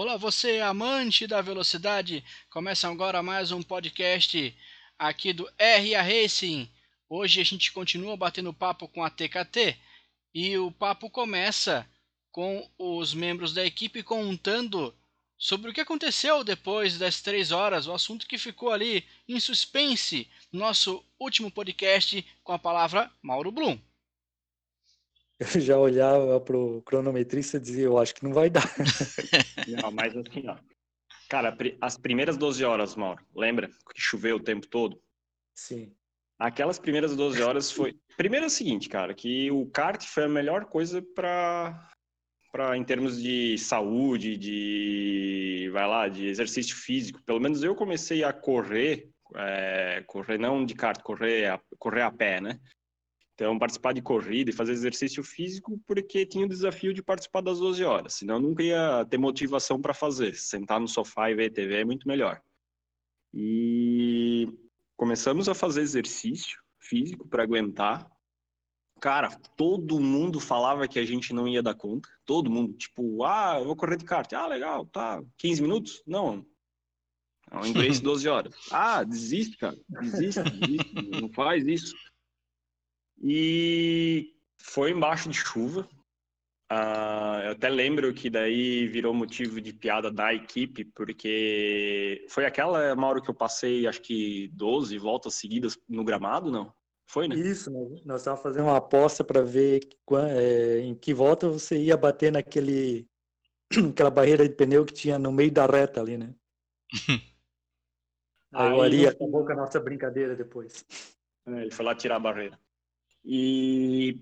Olá, você amante da velocidade. Começa agora mais um podcast aqui do RA Racing. Hoje a gente continua batendo papo com a TKT e o papo começa com os membros da equipe contando sobre o que aconteceu depois das três horas, o assunto que ficou ali em suspense no nosso último podcast com a palavra Mauro Blum. Eu já olhava pro cronometrista e dizia, eu acho que não vai dar. Não, mas assim, ó. Cara, as primeiras 12 horas, Mauro, lembra que choveu o tempo todo? Sim. Aquelas primeiras 12 horas foi. Primeiro é o seguinte, cara, que o kart foi a melhor coisa para para em termos de saúde, de vai lá, de exercício físico. Pelo menos eu comecei a correr, é, correr não de kart, correr a, correr a pé, né? Então, participar de corrida e fazer exercício físico porque tinha o desafio de participar das 12 horas. Senão, eu nunca ia ter motivação para fazer. Sentar no sofá e ver TV é muito melhor. E começamos a fazer exercício físico para aguentar. Cara, todo mundo falava que a gente não ia dar conta. Todo mundo, tipo, ah, eu vou correr de kart. Ah, legal, tá. 15 minutos? Não. Ao invés de 12 horas. Ah, desiste, cara. Desiste, desiste. Não faz isso. E foi embaixo de chuva. Uh, eu até lembro que daí virou motivo de piada da equipe, porque foi aquela, Mauro, que eu passei acho que 12 voltas seguidas no gramado, não? Foi, né? Isso, nós estávamos fazendo uma aposta para ver é, em que volta você ia bater naquele aquela barreira de pneu que tinha no meio da reta ali, né? Aí, Aí o Ari acabou com a nossa brincadeira depois. É, ele foi lá tirar a barreira. E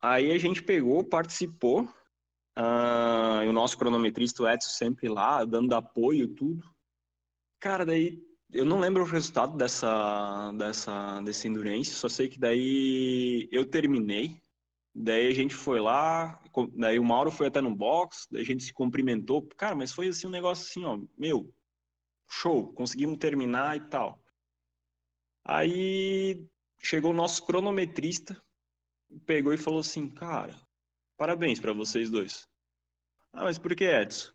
aí a gente pegou, participou, uh, o nosso cronometrista, o Edson, sempre lá, dando apoio, tudo. Cara, daí eu não lembro o resultado dessa, dessa, desse endurance, só sei que daí eu terminei, daí a gente foi lá, daí o Mauro foi até no box, daí a gente se cumprimentou, cara, mas foi assim um negócio assim, ó, meu, show, conseguimos terminar e tal. Aí chegou o nosso cronometrista, pegou e falou assim, cara, parabéns para vocês dois. Ah, mas por que, Edson?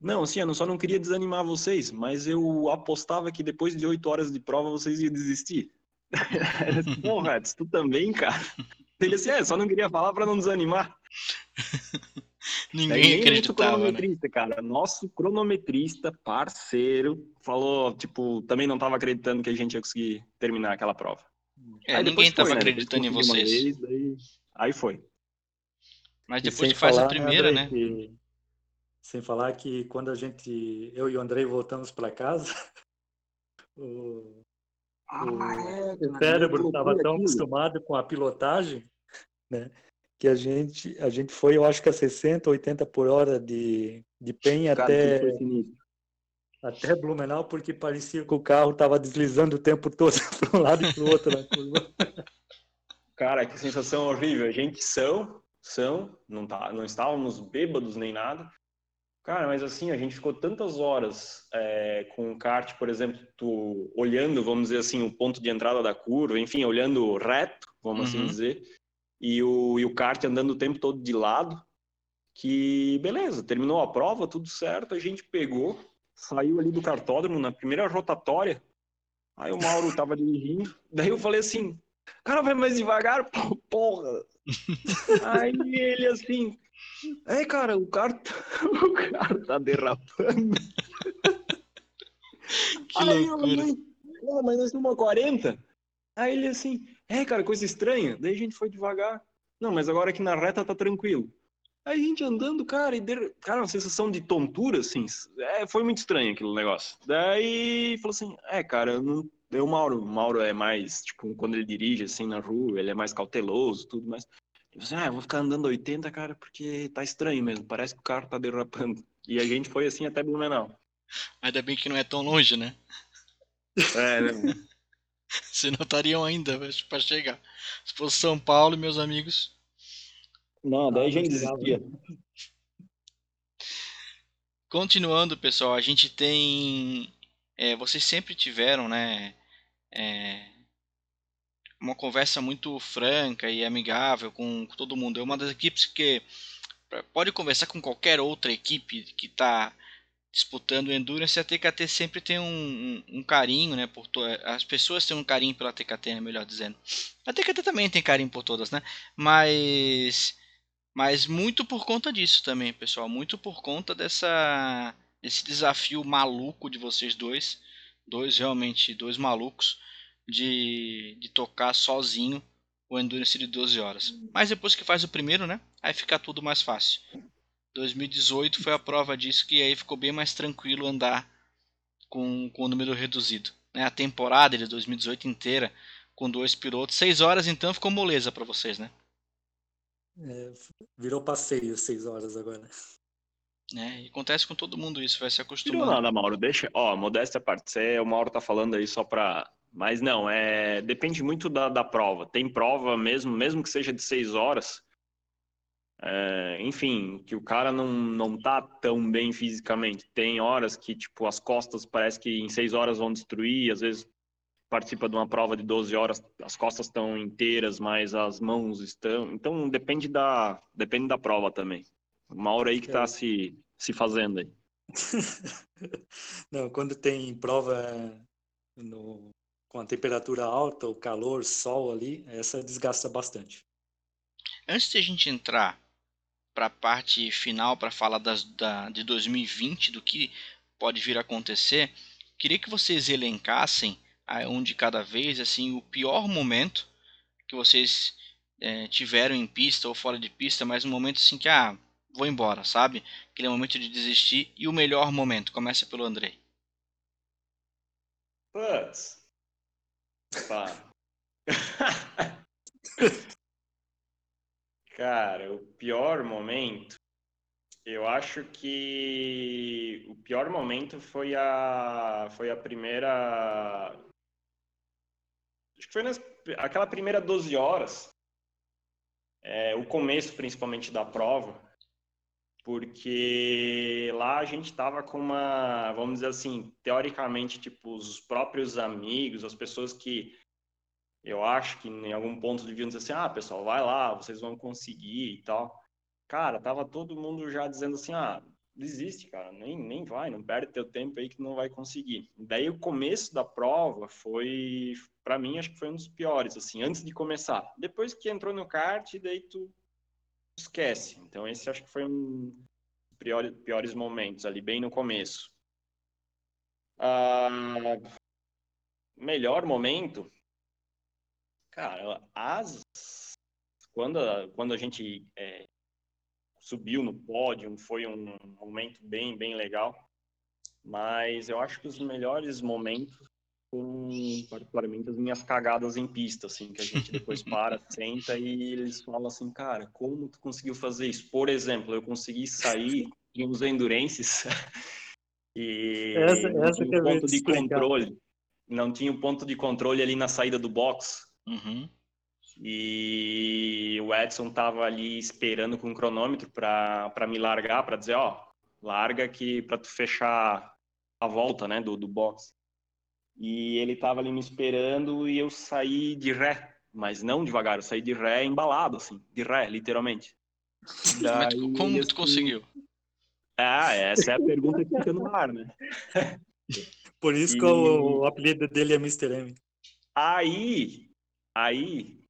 Não, assim, eu só não queria desanimar vocês, mas eu apostava que depois de oito horas de prova vocês iam desistir. Porra, Edson, tu também, cara? Ele assim, é, só não queria falar para não desanimar. Ninguém acreditava, né? cronometrista, né? cara. Nosso cronometrista, parceiro, falou, tipo, também não estava acreditando que a gente ia conseguir terminar aquela prova. É, ninguém estava né? acreditando em vocês. Vez, aí, aí, foi. Mas depois que faz a primeira, né? Que, sem falar que quando a gente, eu e o Andrei voltamos para casa, o, ah, o, é, o cérebro estava tão aquilo. acostumado com a pilotagem, né? Que a gente, a gente foi, eu acho que a 60, 80 por hora de, de penha Cara, até até Blumenau, porque parecia que o carro estava deslizando o tempo todo para um lado e para o outro na curva. Cara, que sensação horrível. A gente são, são, não, tá, não estávamos bêbados nem nada. Cara, mas assim, a gente ficou tantas horas é, com o kart, por exemplo, tu, olhando, vamos dizer assim, o ponto de entrada da curva, enfim, olhando reto, vamos assim uhum. assim dizer, e o, e o kart andando o tempo todo de lado, que beleza, terminou a prova, tudo certo, a gente pegou, saiu ali do cartódromo na primeira rotatória. Aí o Mauro tava dirigindo. Daí eu falei assim: cara, vai mais devagar, porra. Aí ele assim: é, cara, o cara, tá, o cara tá derrapando. Que Aí loucura. Eu, mas nós estamos a 40. Aí ele assim: é, cara, coisa estranha. Daí a gente foi devagar. Não, mas agora aqui na reta tá tranquilo. Aí a gente andando, cara, e de... cara, uma sensação de tontura, assim, é, foi muito estranho aquele negócio. Daí falou assim, é, cara, não... eu, o Mauro, o Mauro é mais, tipo, quando ele dirige, assim, na rua, ele é mais cauteloso, tudo mais. Eu falei assim, ah, eu vou ficar andando 80, cara, porque tá estranho mesmo, parece que o carro tá derrapando. E a gente foi assim até Blumenau. Ainda bem que não é tão longe, né? É, né? Se notariam ainda para chegar. Se fosse São Paulo, meus amigos, não, daí a gente desistia. Continuando, pessoal, a gente tem. É, vocês sempre tiveram, né? É, uma conversa muito franca e amigável com, com todo mundo. É uma das equipes que, pode conversar com qualquer outra equipe que está disputando o Endurance, a TKT sempre tem um, um, um carinho, né, por to... as pessoas têm um carinho pela TKT, né, melhor dizendo. A TKT também tem carinho por todas, né? Mas mas muito por conta disso também, pessoal, muito por conta dessa desafio maluco de vocês dois, dois realmente dois malucos de, de tocar sozinho o Endurance de 12 horas. Mas depois que faz o primeiro, né? Aí fica tudo mais fácil. 2018 foi a prova disso que aí ficou bem mais tranquilo andar com, com o número reduzido. Né? A temporada de 2018 inteira com dois pilotos, seis horas então ficou moleza para vocês, né? É, virou passeio seis horas agora. É, acontece com todo mundo isso, vai se acostumando. Não nada, Mauro, deixa, ó, modéstia à parte, você, o Mauro tá falando aí só para mas não, é depende muito da, da prova. Tem prova mesmo, mesmo que seja de seis horas, é, enfim, que o cara não, não tá tão bem fisicamente. Tem horas que, tipo, as costas parece que em seis horas vão destruir, às vezes participa de uma prova de 12 horas, as costas estão inteiras, mas as mãos estão. Então depende da, depende da prova também. Uma hora aí que está é. se, se fazendo aí. Não, quando tem prova no, com a temperatura alta, o calor, sol ali, essa desgasta bastante. Antes de a gente entrar para a parte final, para falar das, da, de 2020, do que pode vir a acontecer, queria que vocês elencassem um de cada vez assim o pior momento que vocês é, tiveram em pista ou fora de pista, mas um momento assim que ah, vou embora, sabe? Aquele momento de desistir e o melhor momento. Começa pelo Andrei. Putz. Pá. Cara, o pior momento, eu acho que o pior momento foi a foi a primeira foi nas, aquela primeira 12 horas, é, o começo principalmente da prova, porque lá a gente estava com uma, vamos dizer assim, teoricamente, tipo, os próprios amigos, as pessoas que eu acho que em algum ponto deviam dizer assim, ah, pessoal, vai lá, vocês vão conseguir e tal. Cara, tava todo mundo já dizendo assim, ah, desiste, cara, nem, nem vai, não perde teu tempo aí que não vai conseguir. Daí o começo da prova foi, para mim, acho que foi um dos piores, assim, antes de começar. Depois que entrou no kart, daí tu esquece. Então esse acho que foi um dos piores, piores momentos ali, bem no começo. Ah, melhor momento, Cara, as quando a, quando a gente é, subiu no pódio, foi um momento bem bem legal. Mas eu acho que os melhores momentos foram particularmente as minhas cagadas em pista, assim, que a gente depois para, senta e eles falam assim, cara, como tu conseguiu fazer isso? Por exemplo, eu consegui sair de uns endurenses e essa, essa não tinha um ponto de controle, não tinha um ponto de controle ali na saída do box Uhum. E o Edson tava ali esperando com o cronômetro para me largar, para dizer, ó, larga aqui para tu fechar a volta, né, do, do box. E ele tava ali me esperando e eu saí de ré, mas não devagar, eu saí de ré embalado, assim, de ré, literalmente. Daí, mas como assim, tu conseguiu? Ah, essa é a pergunta que fica no ar, né? Por isso e... que o, o apelido dele é Mr. M. Aí, Aí,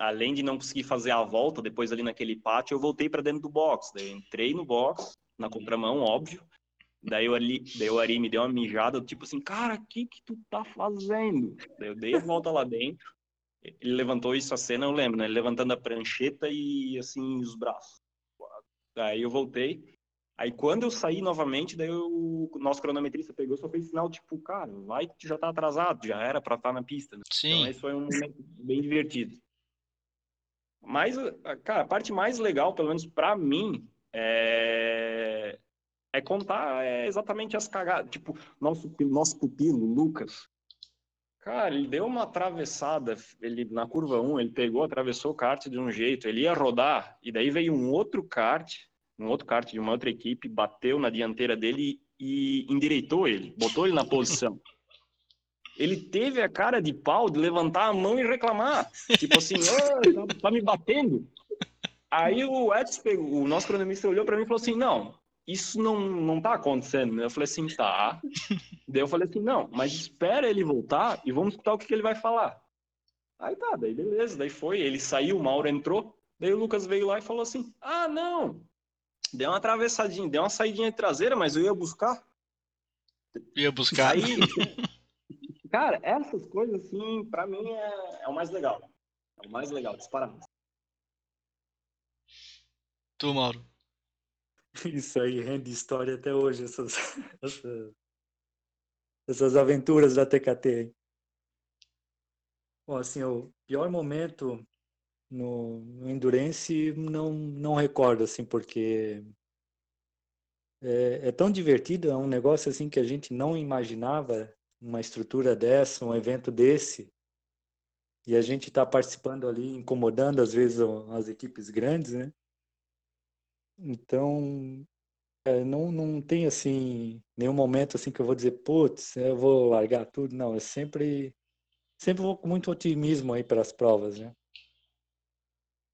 além de não conseguir fazer a volta depois ali naquele pátio, eu voltei para dentro do box. Daí entrei no box, na contramão, óbvio. Daí o Ari, daí o Ari me deu uma mijada, tipo assim, cara, o que que tu tá fazendo? Daí eu dei a volta lá dentro. Ele levantou isso a cena, eu lembro, né? Ele levantando a prancheta e assim os braços. Daí eu voltei. Aí quando eu saí novamente, daí o nosso cronometrista pegou só fez sinal, tipo, cara, vai que já tá atrasado, já era para estar tá na pista. Né? Sim. Então esse foi um momento bem divertido. Mas, cara, a parte mais legal, pelo menos para mim, é... é contar é exatamente as cagadas. Tipo, nosso, nosso pupilo, Lucas, Cara, ele deu uma atravessada, ele na curva 1, ele pegou, atravessou o kart de um jeito, ele ia rodar, e daí veio um outro kart um outro kart de uma outra equipe, bateu na dianteira dele e endireitou ele, botou ele na posição. Ele teve a cara de pau de levantar a mão e reclamar. Tipo assim, oh, tá, me batendo. Aí o Edson, o nosso cronomista, olhou para mim e falou assim: não, isso não, não tá acontecendo. Eu falei assim, tá. daí eu falei assim, não, mas espera ele voltar e vamos escutar o que, que ele vai falar. Aí tá, daí beleza, daí foi, ele saiu, o Mauro entrou, daí o Lucas veio lá e falou assim, ah, não, deu uma atravessadinha, deu uma saidinha traseira, mas eu ia buscar. Ia buscar. Aí, cara, essas coisas, assim, pra mim é, é o mais legal. É o mais legal, disparado. Tu, Mauro? Isso aí rende história até hoje, essas, essas, essas aventuras da TKT. Bom, assim, o pior momento no, no Endurance não, não recordo, assim, porque é, é, tão divertido, é um negócio assim que a gente não imaginava uma estrutura dessa, um evento desse, e a gente está participando ali, incomodando às vezes as equipes grandes, né? Então, é, não, não tem assim nenhum momento assim que eu vou dizer, putz, eu vou largar tudo. Não, eu sempre sempre vou com muito otimismo aí para as provas, né?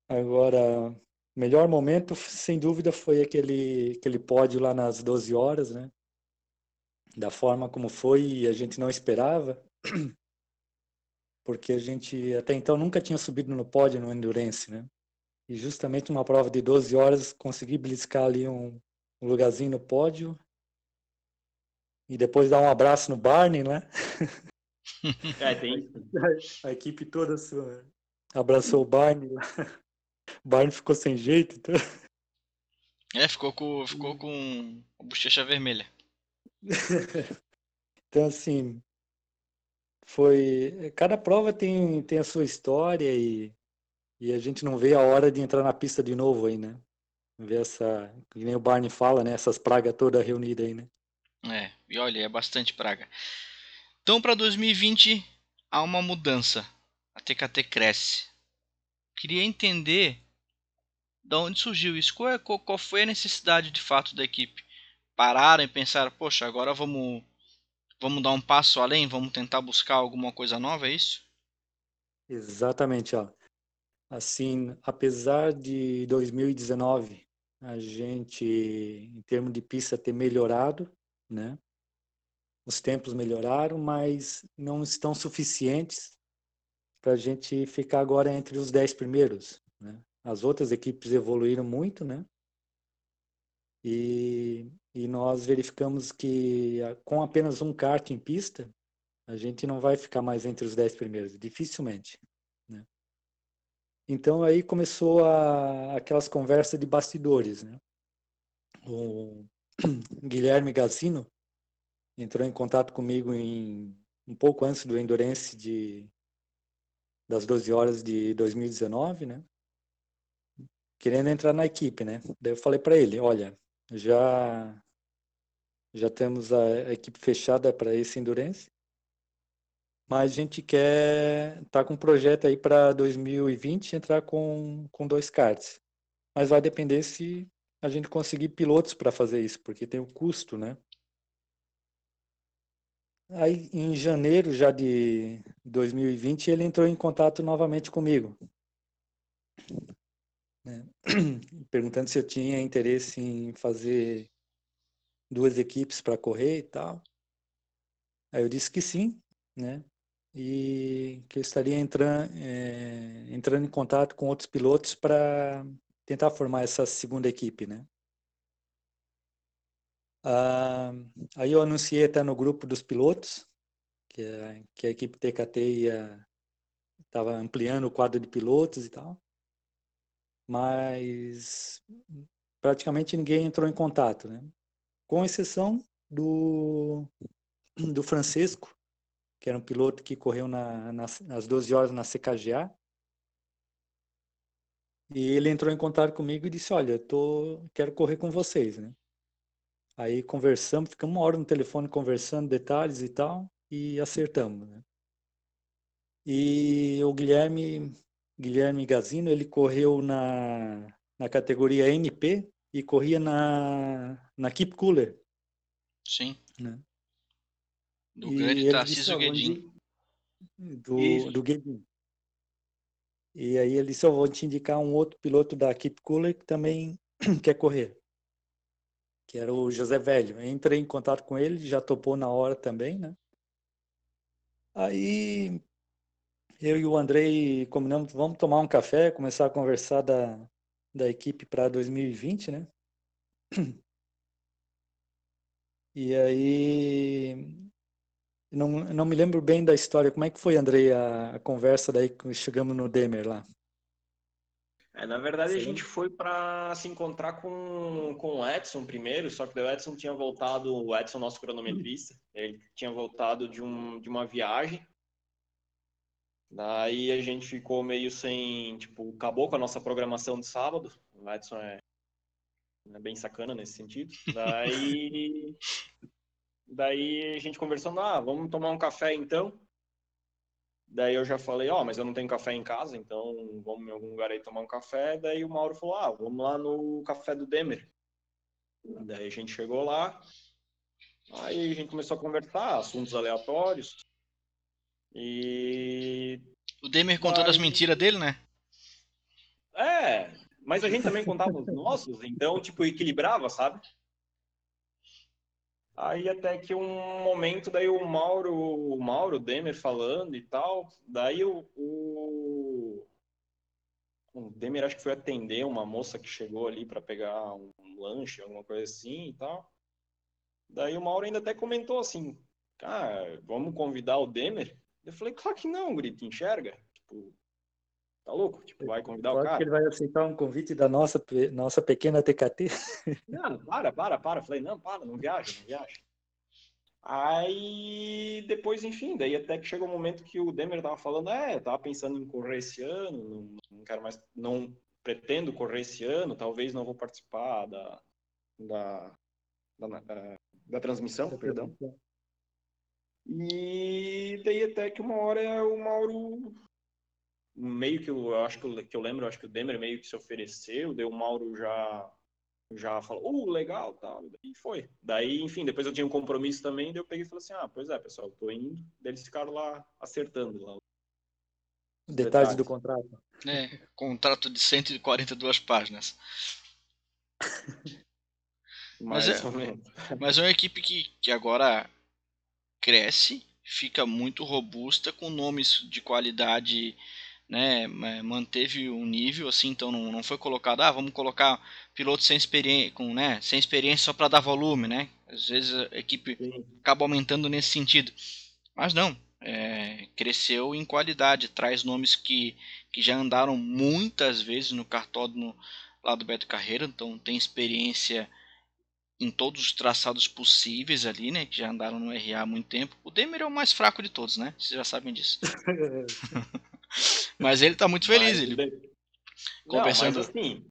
Agora, melhor momento, sem dúvida, foi aquele aquele pódio lá nas 12 horas, né? Da forma como foi e a gente não esperava. Porque a gente até então nunca tinha subido no pódio no Endurance, né? E justamente numa prova de 12 horas consegui bliscar ali um, um lugarzinho no pódio. E depois dar um abraço no Barney, né? É, tem. A, a equipe toda sua, abraçou o Barney. O Barney ficou sem jeito. Então... É, ficou com, ficou com a bochecha vermelha. então, assim, foi. Cada prova tem, tem a sua história e e a gente não vê a hora de entrar na pista de novo aí, né? Ver essa, que nem o Barney fala, né? Essas pragas todas reunidas aí, né? É, e olha, é bastante praga. Então, para 2020, há uma mudança. A TKT cresce. Queria entender de onde surgiu isso. Qual, é, qual, qual foi a necessidade de fato da equipe? Pararam e pensaram, poxa, agora vamos, vamos dar um passo além, vamos tentar buscar alguma coisa nova, é isso? Exatamente, ó. Assim, apesar de 2019 a gente, em termos de pista, ter melhorado, né? Os tempos melhoraram, mas não estão suficientes para a gente ficar agora entre os dez primeiros. Né? As outras equipes evoluíram muito, né? E, e nós verificamos que com apenas um kart em pista, a gente não vai ficar mais entre os dez primeiros, dificilmente. Então aí começou a, aquelas conversas de bastidores, né? O Guilherme Gazzino entrou em contato comigo em um pouco antes do Endurance de das 12 horas de 2019, né? Querendo entrar na equipe, né? Daí eu falei para ele, olha, já já temos a, equipe fechada para esse Endurance mas a gente quer estar tá com um projeto aí para 2020 entrar com, com dois karts. Mas vai depender se a gente conseguir pilotos para fazer isso, porque tem o custo, né? Aí em janeiro já de 2020 ele entrou em contato novamente comigo, né? perguntando se eu tinha interesse em fazer duas equipes para correr e tal. Aí eu disse que sim, né? e que eu estaria entrando, é, entrando em contato com outros pilotos para tentar formar essa segunda equipe, né? Ah, aí eu anunciei até no grupo dos pilotos que a, que a equipe TKT ia estava ampliando o quadro de pilotos e tal, mas praticamente ninguém entrou em contato, né? Com exceção do do Francisco, que era um piloto que correu na, nas, nas 12 horas na CKGA. E ele entrou em contato comigo e disse, olha, tô, quero correr com vocês, né? Aí conversamos, ficamos uma hora no telefone conversando detalhes e tal, e acertamos, né? E o Guilherme, Guilherme Gazino, ele correu na, na categoria NP e corria na, na Keep Cooler. Sim. Né? Do e grande Tarcísio Guedin. Do, do Guedin. E aí ele eu vou te indicar um outro piloto da Keep Cooler que também quer correr, que era o José Velho. Eu entrei em contato com ele, já topou na hora também, né? Aí eu e o Andrei combinamos, vamos tomar um café, começar a conversar da, da equipe para 2020, né? E aí não, não me lembro bem da história. Como é que foi, Andrei, a, a conversa daí que chegamos no Demer lá? É, na verdade, Sim. a gente foi para se encontrar com, com o Edson primeiro, só que o Edson tinha voltado, o Edson, nosso cronometrista, ele tinha voltado de, um, de uma viagem. Daí a gente ficou meio sem, tipo, acabou com a nossa programação de sábado. O Edson é, é bem sacana nesse sentido. Daí Daí a gente conversando, ah, vamos tomar um café então. Daí eu já falei, ó, oh, mas eu não tenho café em casa, então vamos em algum lugar aí tomar um café. Daí o Mauro falou, ah, vamos lá no café do Demer. Daí a gente chegou lá, aí a gente começou a conversar, assuntos aleatórios. E. O Demer contou das mentiras dele, né? É, mas a gente também contava os nossos, então, tipo, equilibrava, sabe? Aí até que um momento, daí o Mauro, o Mauro Demer falando e tal, daí o, o, o Demer acho que foi atender uma moça que chegou ali para pegar um lanche, alguma coisa assim e tal. Daí o Mauro ainda até comentou assim, cara, vamos convidar o Demer? Eu falei, claro que não, Grito, enxerga. Tipo, Tá louco? Tipo, vai convidar Pode o cara? que ele vai aceitar um convite da nossa, nossa pequena TKT? Não, para, para, para. Falei, não, para, não viaja, não viaja. Aí, depois, enfim, daí até que chegou o um momento que o Demer tava falando, é, eu tava pensando em correr esse ano, não, não quero mais, não pretendo correr esse ano, talvez não vou participar da, da, da, da, da transmissão, perdão. E daí até que uma hora o Mauro meio que eu, eu acho que eu, que eu lembro, eu acho que o Demer meio que se ofereceu, deu o Mauro já já falou, uh, legal, tal, e foi. Daí, enfim, depois eu tinha um compromisso também, daí eu peguei e falei assim, ah, pois é, pessoal, tô indo. Daí eles ficaram lá acertando lá. Detalhes, detalhes do contrato. É, contrato de 142 páginas. mas, é, mas é uma equipe que, que agora cresce, fica muito robusta, com nomes de qualidade né, manteve um nível assim, então não, não foi colocado, ah, vamos colocar piloto sem experiência, com, né, sem experiência só para dar volume, né? Às vezes a equipe acaba aumentando nesse sentido. Mas não, é, cresceu em qualidade, traz nomes que, que já andaram muitas vezes no cartódromo lá do Beto Carreira, então tem experiência em todos os traçados possíveis ali, né? Que já andaram no RA há muito tempo. O Demer é o mais fraco de todos, né? Vocês já sabem disso. Mas ele tá muito feliz. Mas, ele... Conversando. Não, mas assim,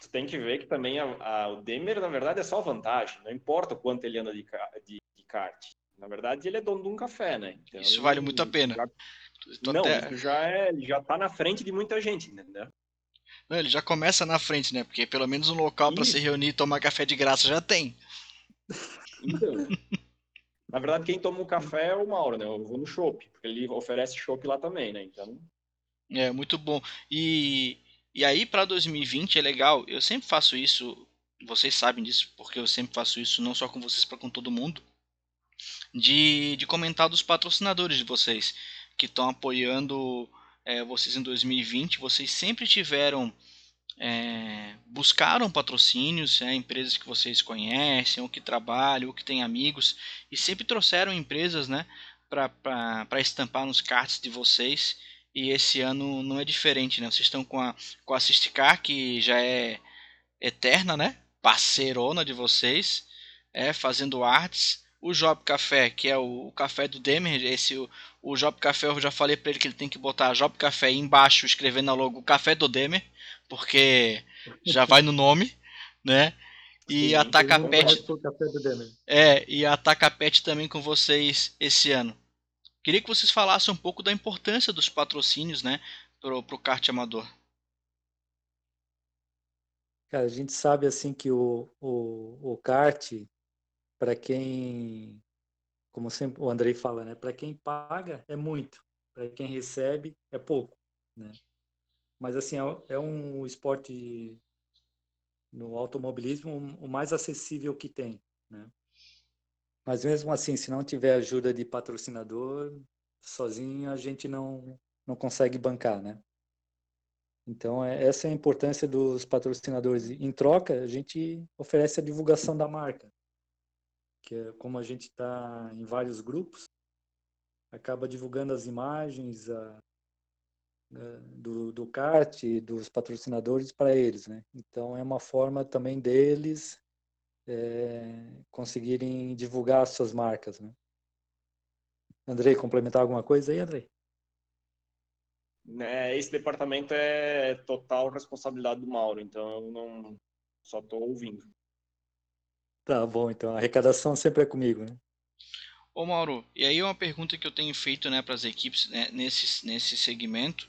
tu tem que ver que também a, a, o Demer, na verdade, é só vantagem. Não importa o quanto ele anda de, de, de kart. Na verdade, ele é dono de um café, né? Então, isso vale muito a pena. Já... Não, até... já, é, já tá na frente de muita gente, entendeu? Não, ele já começa na frente, né? Porque pelo menos um local para se reunir e tomar café de graça já tem. Então, na verdade, quem toma o café é o Mauro, né? Eu vou no shopping, porque ele oferece shopping lá também, né? Então. É, muito bom. E, e aí, para 2020 é legal. Eu sempre faço isso, vocês sabem disso, porque eu sempre faço isso, não só com vocês, para com todo mundo. De, de comentar dos patrocinadores de vocês que estão apoiando é, vocês em 2020. Vocês sempre tiveram. É, buscaram patrocínios, é, empresas que vocês conhecem, ou que trabalham, ou que têm amigos, e sempre trouxeram empresas né, para estampar nos cards de vocês e esse ano não é diferente, né? Vocês estão com a, com a Ciscar, que já é eterna, né? Parceirona de vocês, é, fazendo artes. O Job Café, que é o, o café do Demer, esse o, o Job Café, eu já falei para ele que ele tem que botar Job Café embaixo, escrevendo na logo Café do Demer, porque já vai no nome, né? E Sim, a Tacapet. É, e a Tacapet também com vocês esse ano. Queria que vocês falassem um pouco da importância dos patrocínios, né, pro, pro kart amador. Cara, a gente sabe assim que o, o, o kart, para quem, como sempre o Andrei fala, né, para quem paga é muito, para quem recebe é pouco, né? mas assim, é, é um esporte no automobilismo o mais acessível que tem, né? Mas mesmo assim, se não tiver ajuda de patrocinador, sozinho a gente não não consegue bancar, né? Então, é, essa é a importância dos patrocinadores. Em troca, a gente oferece a divulgação da marca, que é como a gente está em vários grupos, acaba divulgando as imagens a, a, do, do kart, dos patrocinadores para eles, né? Então, é uma forma também deles é, conseguirem divulgar as suas marcas, né? Andrei, complementar alguma coisa aí, Andrei? né, esse departamento é total responsabilidade do Mauro, então eu não só estou ouvindo. Tá bom, então a arrecadação sempre é comigo, né? Ô Mauro, e aí uma pergunta que eu tenho feito né, para as equipes né, nesse, nesse segmento.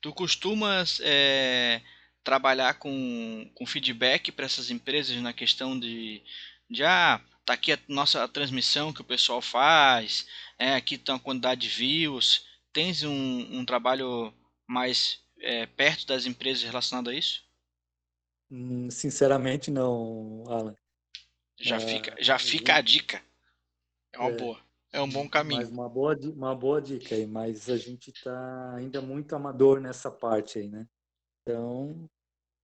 Tu costumas é, trabalhar com, com feedback para essas empresas na questão de, de ah, tá aqui a nossa transmissão que o pessoal faz, é, aqui está a quantidade de views tens um, um trabalho mais é, perto das empresas relacionado a isso? Hum, sinceramente, não, Alan. Já, fica, já fica a dica. É uma é, boa. É um bom caminho. Mas uma boa, uma boa dica aí, mas a gente está ainda muito amador nessa parte aí, né? Então,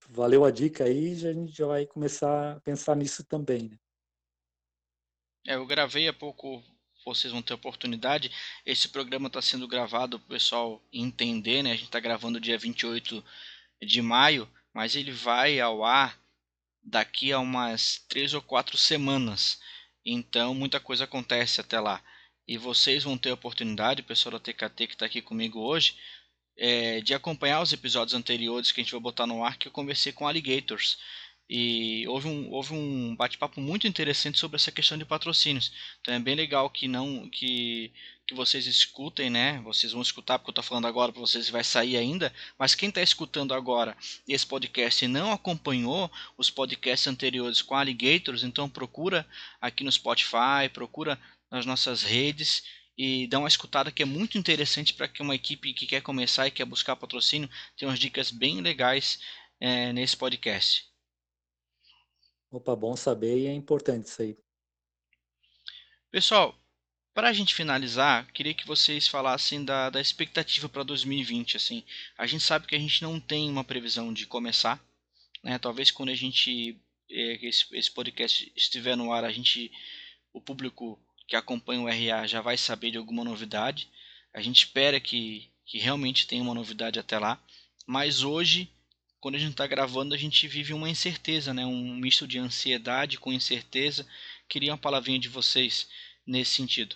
valeu a dica aí, já, a gente já vai começar a pensar nisso também, né? É, eu gravei há pouco vocês vão ter oportunidade. Esse programa está sendo gravado para o pessoal entender, né? A gente está gravando dia 28 de maio, mas ele vai ao ar daqui a umas três ou quatro semanas. Então muita coisa acontece até lá. E vocês vão ter a oportunidade, pessoal da TKT que está aqui comigo hoje, é, de acompanhar os episódios anteriores que a gente vai botar no ar, que eu conversei com Alligators. E houve um, houve um bate-papo muito interessante sobre essa questão de patrocínios. Então é bem legal que não que, que vocês escutem, né? Vocês vão escutar porque eu estou falando agora para vocês vai sair ainda. Mas quem está escutando agora esse podcast e não acompanhou os podcasts anteriores com Alligators, então procura aqui no Spotify, procura nas nossas redes e dá uma escutada que é muito interessante para que uma equipe que quer começar e quer buscar patrocínio tenha umas dicas bem legais é, nesse podcast. Opa, bom saber e é importante isso aí. Pessoal, para a gente finalizar, queria que vocês falassem da, da expectativa para 2020. Assim, a gente sabe que a gente não tem uma previsão de começar, né? Talvez quando a gente é, esse, esse podcast estiver no ar, a gente, o público que acompanha o RA já vai saber de alguma novidade. A gente espera que, que realmente tenha uma novidade até lá. Mas hoje quando a gente está gravando, a gente vive uma incerteza, né? um misto de ansiedade com incerteza. Queria uma palavrinha de vocês nesse sentido.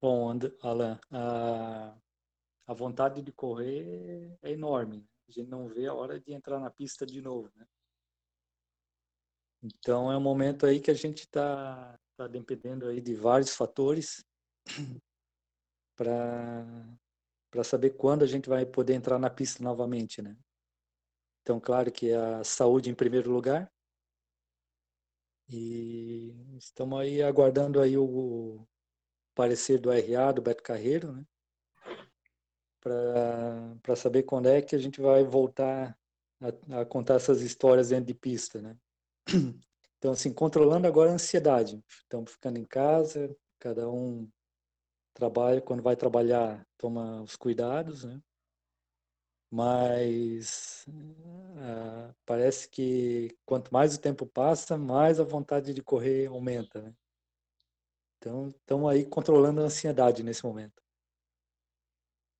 Bom, Alan, a, a vontade de correr é enorme. A gente não vê a hora de entrar na pista de novo. Né? Então é um momento aí que a gente está tá dependendo aí de vários fatores para para saber quando a gente vai poder entrar na pista novamente, né? Então, claro que a saúde em primeiro lugar. E estamos aí aguardando aí o parecer do RA, do Beto Carreiro, né? Para saber quando é que a gente vai voltar a, a contar essas histórias dentro de pista, né? Então, assim, controlando agora a ansiedade. Estamos ficando em casa, cada um trabalha, quando vai trabalhar, toma os cuidados, né? Mas uh, parece que quanto mais o tempo passa, mais a vontade de correr aumenta, né? Então, estamos aí controlando a ansiedade nesse momento.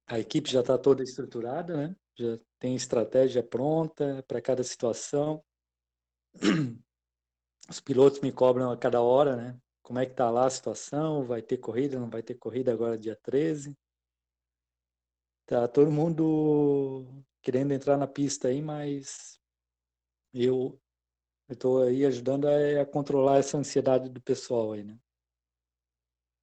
A equipe já está toda estruturada, né? Já tem estratégia pronta para cada situação. Os pilotos me cobram a cada hora, né? Como é que está lá a situação, vai ter corrida, não vai ter corrida agora dia 13. Tá todo mundo querendo entrar na pista aí, mas eu estou aí ajudando a, a, controlar essa ansiedade do pessoal aí, né?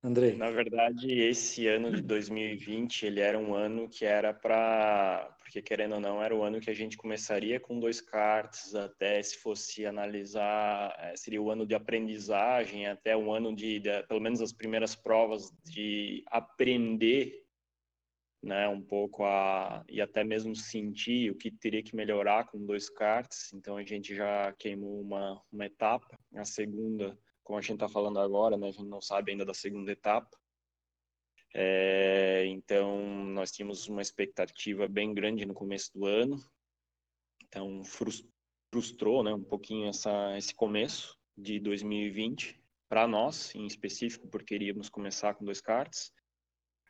André. Na verdade, esse ano de 2020, ele era um ano que era para, porque querendo ou não, era o ano que a gente começaria com dois karts, até se fosse analisar, eh, seria o ano de aprendizagem, até o ano de, de pelo menos as primeiras provas de aprender né, um pouco a e até mesmo sentir o que teria que melhorar com dois karts. Então a gente já queimou uma uma etapa, a segunda, como a gente está falando agora, né, a gente não sabe ainda da segunda etapa. É, então nós tínhamos uma expectativa bem grande no começo do ano, então frustrou, né, um pouquinho essa esse começo de 2020 para nós, em específico, porque queríamos começar com dois karts.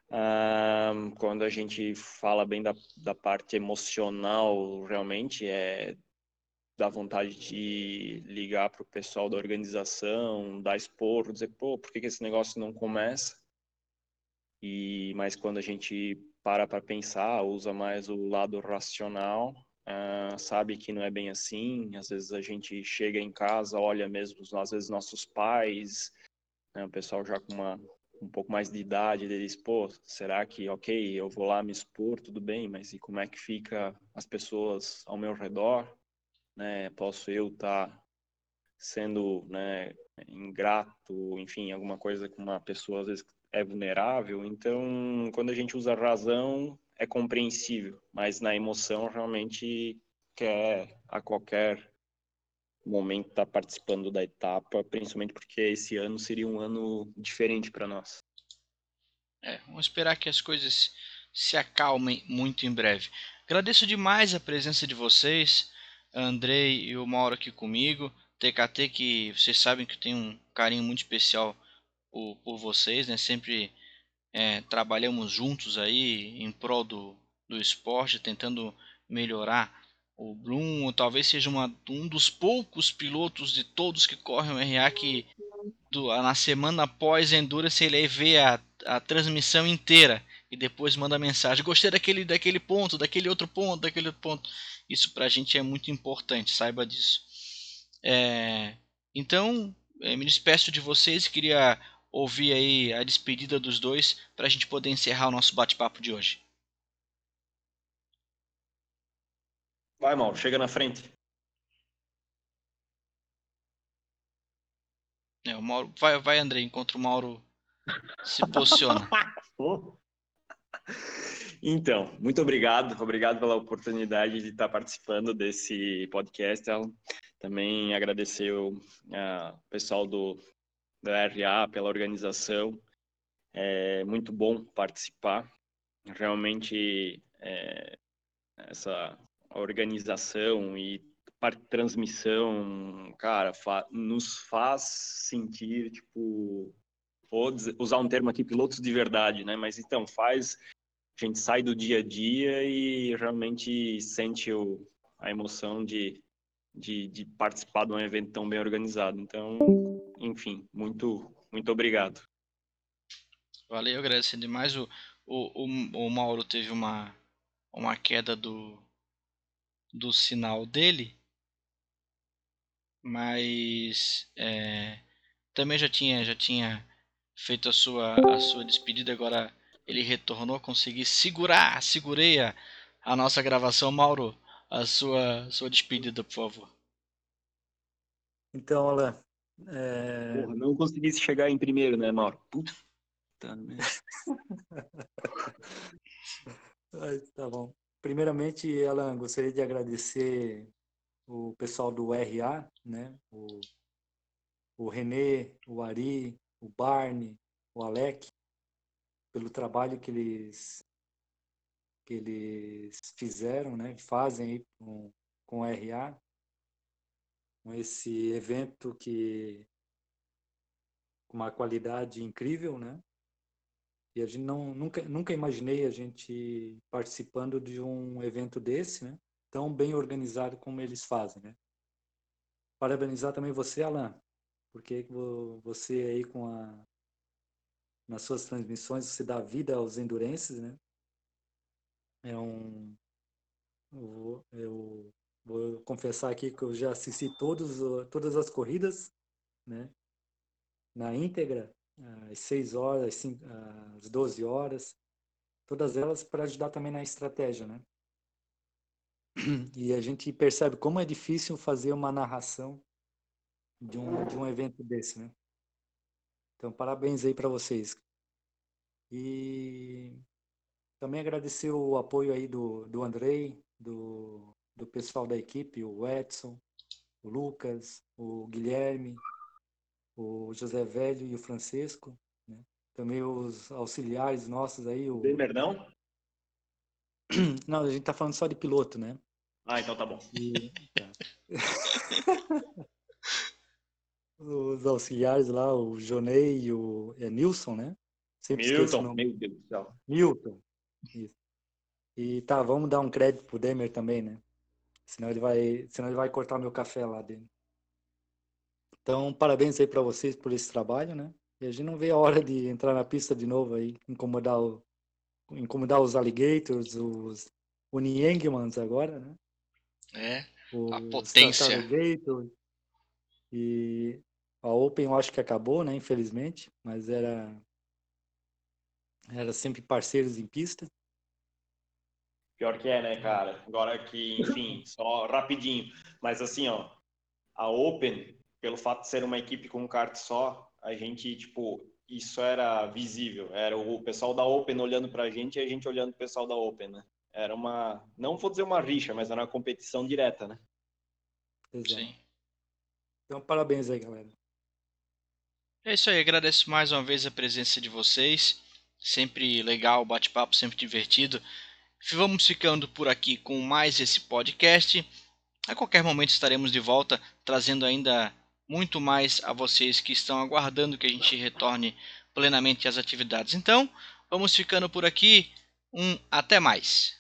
Um, quando a gente fala bem da, da parte emocional, realmente é da vontade de ligar para o pessoal da organização, dar expor, dizer, pô, por que, que esse negócio não começa? E mas quando a gente para para pensar, usa mais o lado racional, uh, sabe que não é bem assim. Às vezes a gente chega em casa, olha mesmo, às vezes nossos pais, né, o pessoal já com uma um pouco mais de idade, eles, pô, será que, ok, eu vou lá me expor, tudo bem, mas e como é que fica as pessoas ao meu redor, né? Posso eu estar tá sendo, né, ingrato, enfim, alguma coisa com uma pessoa às vezes é vulnerável. Então, quando a gente usa razão, é compreensível, mas na emoção realmente quer a qualquer momento estar tá participando da etapa, principalmente porque esse ano seria um ano diferente para nós. É, vamos esperar que as coisas se acalmem muito em breve. Agradeço demais a presença de vocês, Andrei e o Mauro aqui comigo, TKT que vocês sabem que tem um carinho muito especial por, por vocês, né? Sempre é, trabalhamos juntos aí em prol do, do esporte, tentando melhorar o Bloom. Talvez seja uma, um dos poucos pilotos de todos que correm o RA que do, na semana após Endurance ele vê a, a transmissão inteira e depois manda mensagem. Gostei daquele, daquele ponto, daquele outro ponto, daquele outro ponto. Isso para a gente é muito importante, saiba disso. É, então, é, me despeço de vocês e queria ouvir aí a despedida dos dois para a gente poder encerrar o nosso bate-papo de hoje. Vai, Mauro, chega na frente. É, o Mauro, vai, vai, André, enquanto o Mauro se posiciona. então, muito obrigado, obrigado pela oportunidade de estar participando desse podcast. Também agradecer o uh, pessoal do da RA pela organização. É muito bom participar. Realmente é, essa organização e parte transmissão, cara, fa nos faz sentir, tipo, vou usar um termo aqui, pilotos de verdade, né? Mas então, faz, a gente sai do dia a dia e realmente sente o, a emoção de, de, de participar de um evento tão bem organizado. Então, enfim, muito, muito obrigado. Valeu, agradeço demais. O, o, o, o Mauro teve uma, uma queda do, do sinal dele, mas é, também já tinha já tinha feito a sua a sua despedida agora ele retornou consegui segurar segurei a, a nossa gravação. Mauro a sua sua despedida por favor. Então Alan é... Porra, não consegui chegar em primeiro né Mauro? Puta tá bom. Primeiramente, Alan, gostaria de agradecer o pessoal do RA, né? O, o Renê, o Ari, o Barney, o Alec, pelo trabalho que eles que eles fizeram, né? Fazem aí com, com RA, com esse evento que com uma qualidade incrível, né? E a gente não, nunca, nunca imaginei a gente participando de um evento desse, né? Tão bem organizado como eles fazem, né? Parabenizar também você, Alan, porque você aí com a nas suas transmissões você dá vida aos endurenses, né? É um eu, eu vou confessar aqui que eu já assisti todos todas as corridas, né? Na íntegra às 6 horas, às, 5, às 12 horas, todas elas para ajudar também na estratégia, né? E a gente percebe como é difícil fazer uma narração de um, de um evento desse, né? Então, parabéns aí para vocês. E também agradecer o apoio aí do, do Andrei, do, do pessoal da equipe, o Edson, o Lucas, o Guilherme, o José Velho e o Francisco, né? também os auxiliares nossos aí. O... Não? Não, a gente tá falando só de piloto, né? Ah, então tá bom. E... Tá. os auxiliares lá, o Jonei e o é Nilson, né? Sempre Milton, meu Deus do céu. Milton. Isso. E tá, vamos dar um crédito pro Demer também, né? Senão ele vai, senão ele vai cortar meu café lá dele. Então, parabéns aí para vocês por esse trabalho, né? E a gente não vê a hora de entrar na pista de novo aí, incomodar, o, incomodar os alligators, os Uniengmans agora, né? É, a potência. E a Open eu acho que acabou, né? Infelizmente, mas era era sempre parceiros em pista. Pior que é, né, cara? Agora que, enfim, só rapidinho. Mas assim, ó, a Open pelo fato de ser uma equipe com um kart só, a gente, tipo, isso era visível. Era o pessoal da Open olhando pra gente e a gente olhando o pessoal da Open, né? Era uma, não vou dizer uma rixa, mas era uma competição direta, né? Exato. Sim. Então, parabéns aí, galera. É isso aí, agradeço mais uma vez a presença de vocês. Sempre legal, bate-papo, sempre divertido. Vamos ficando por aqui com mais esse podcast. A qualquer momento estaremos de volta trazendo ainda muito mais a vocês que estão aguardando que a gente retorne plenamente às atividades. Então, vamos ficando por aqui. Um até mais.